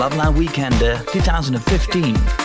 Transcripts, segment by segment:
Loveland Weekender 2015.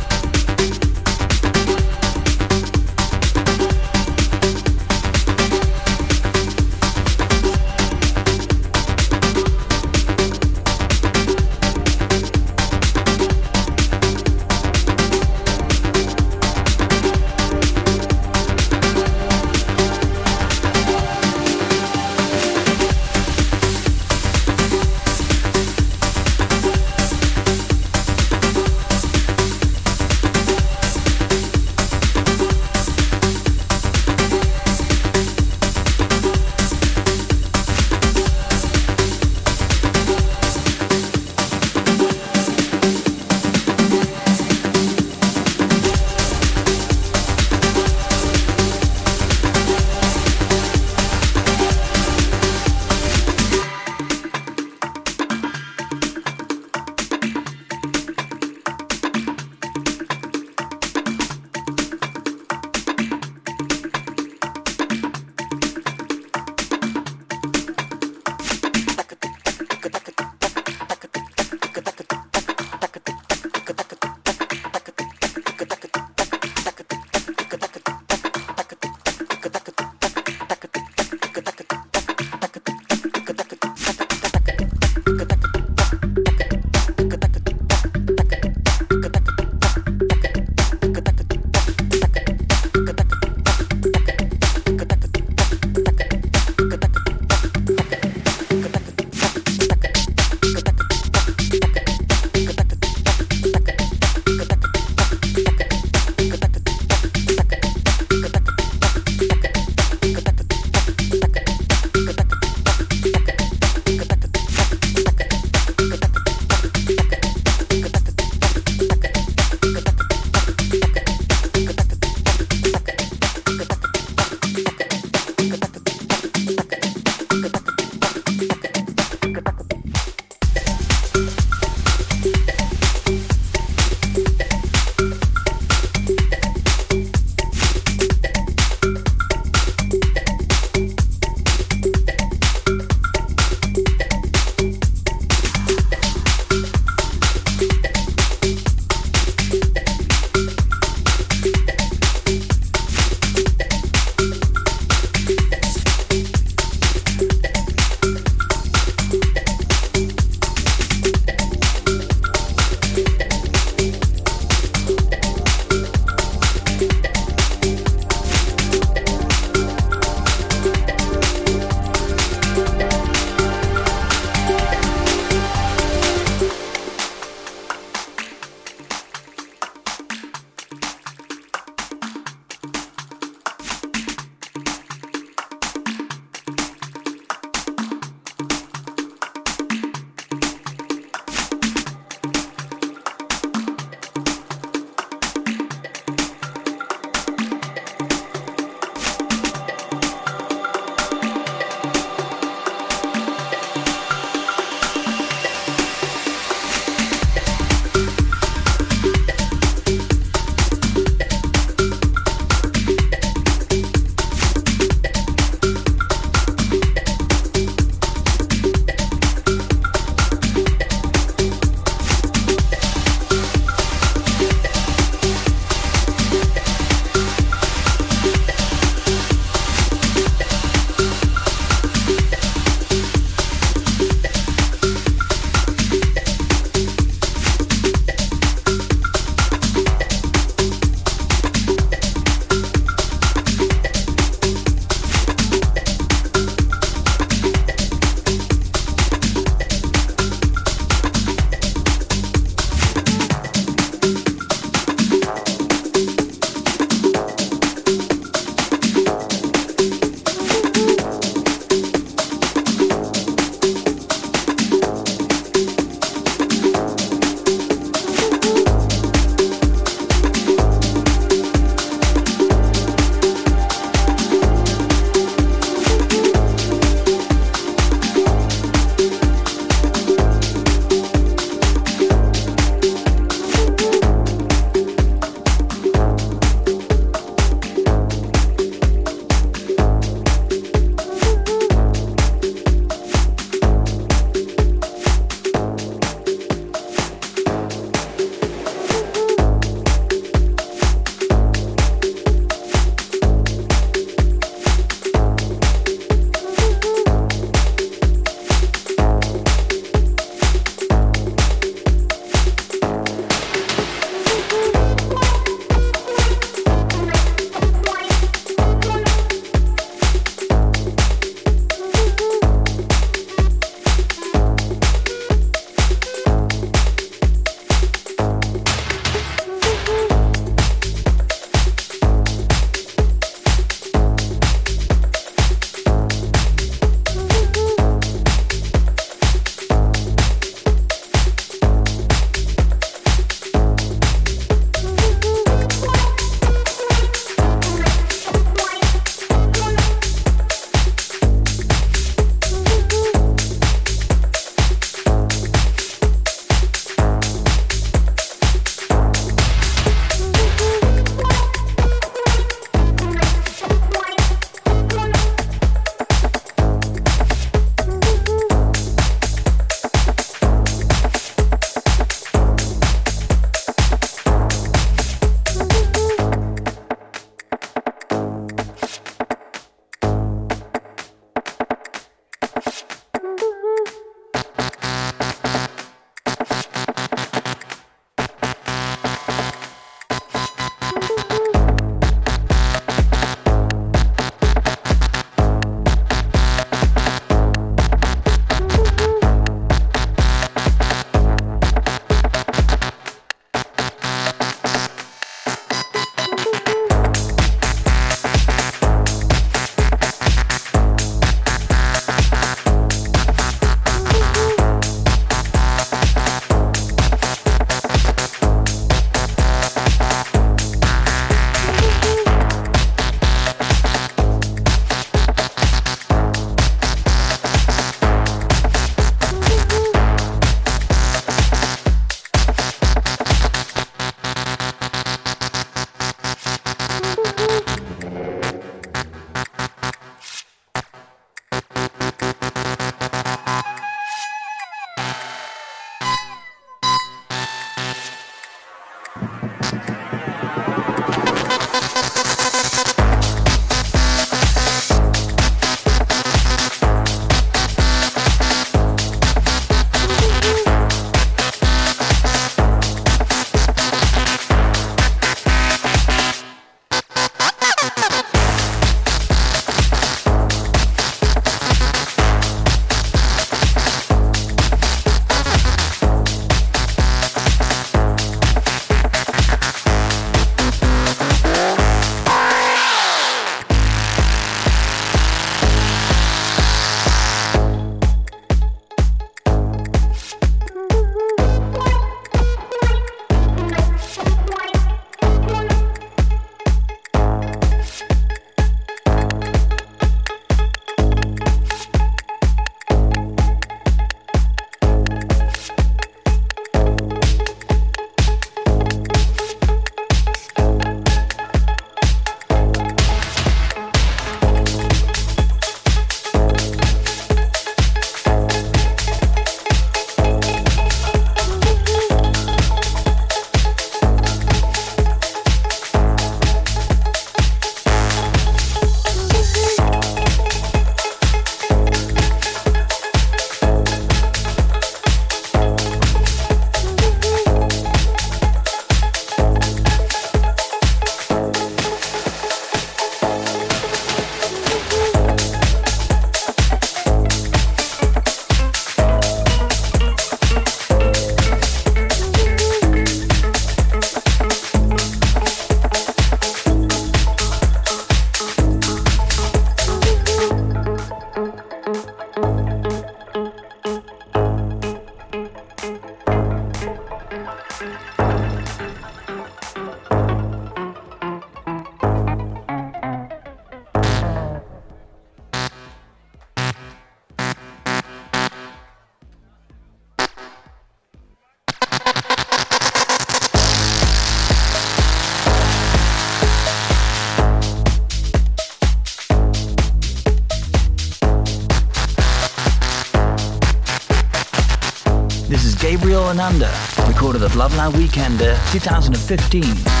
Ananda, recorded at Loveland Weekender uh, 2015.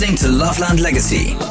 Listening to Loveland Legacy.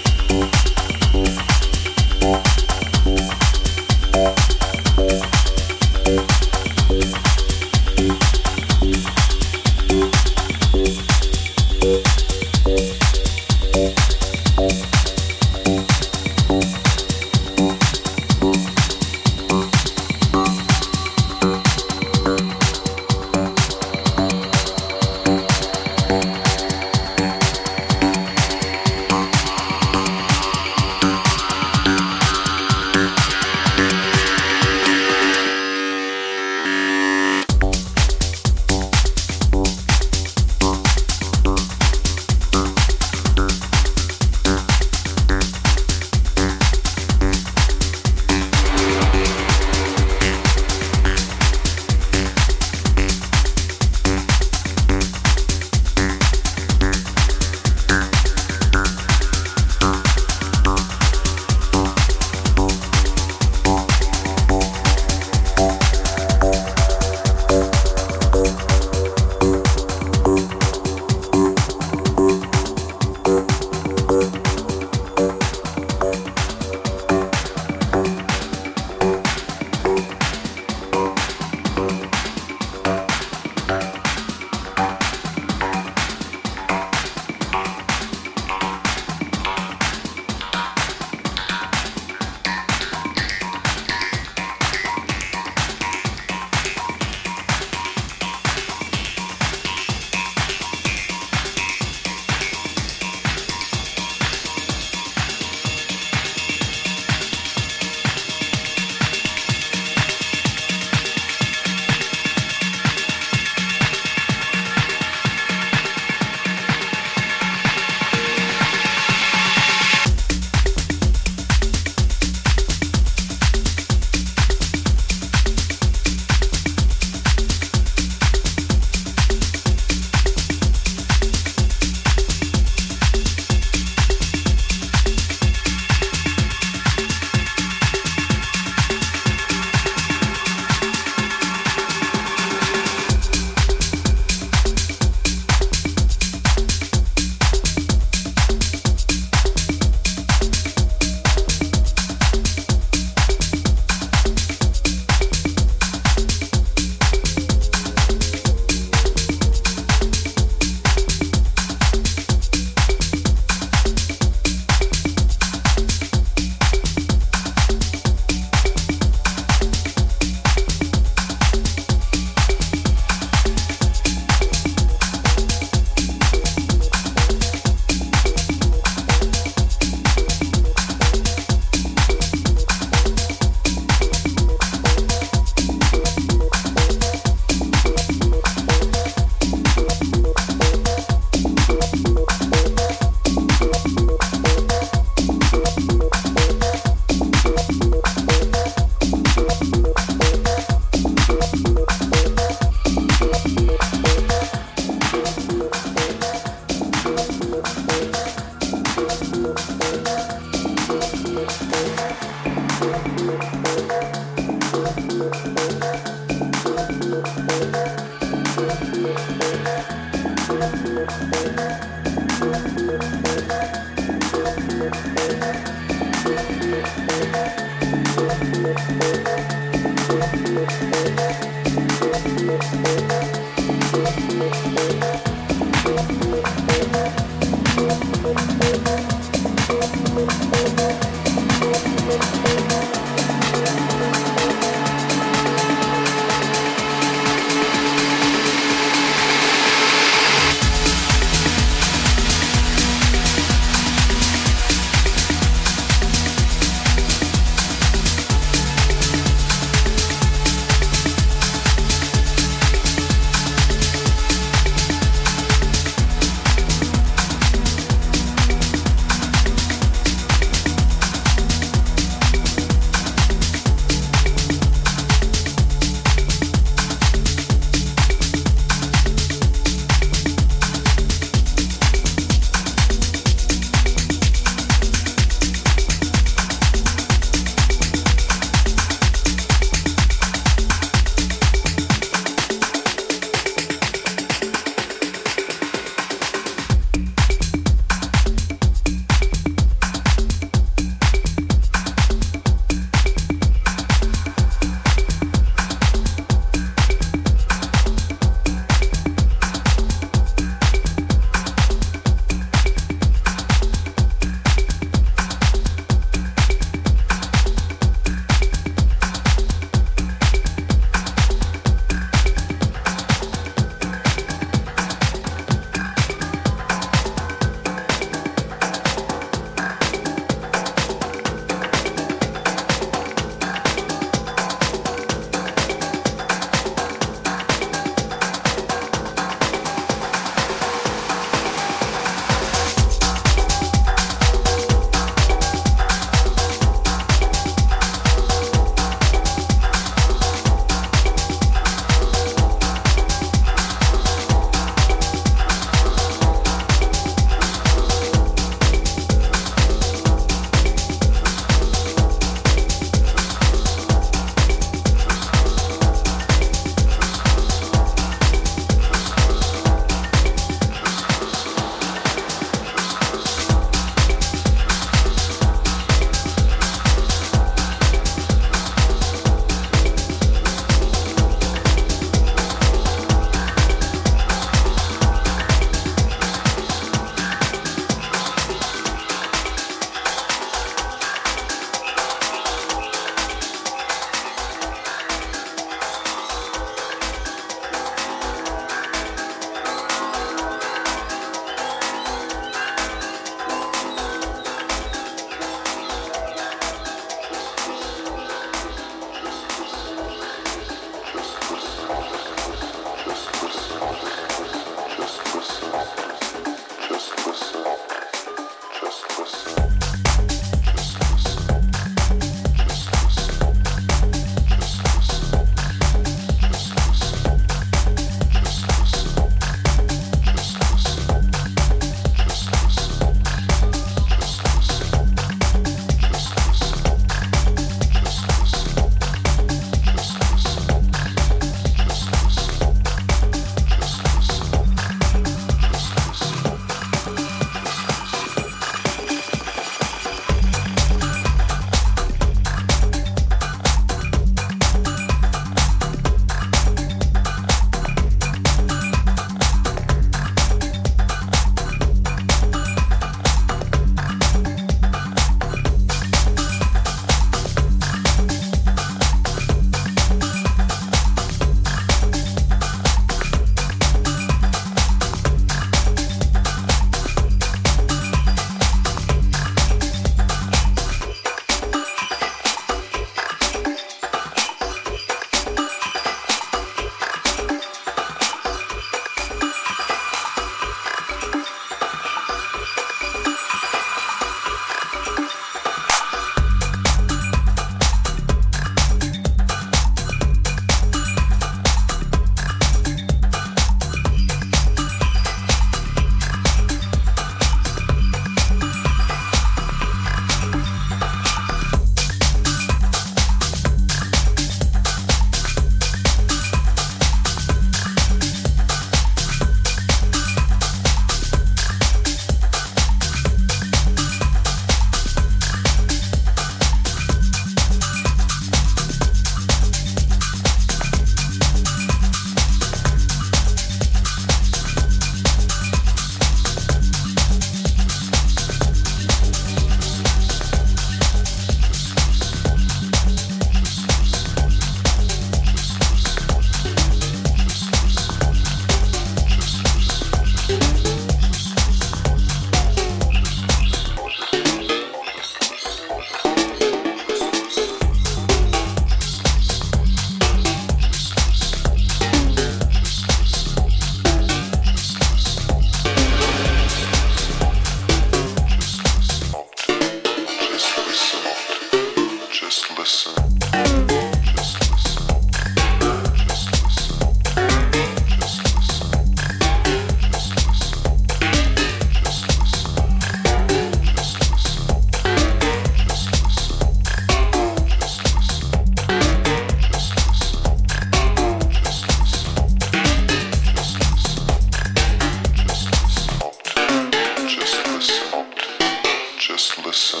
listen.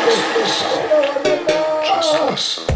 Just listen. Just listen.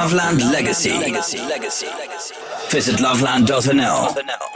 Loveland Legacy. Visit loveland.nl.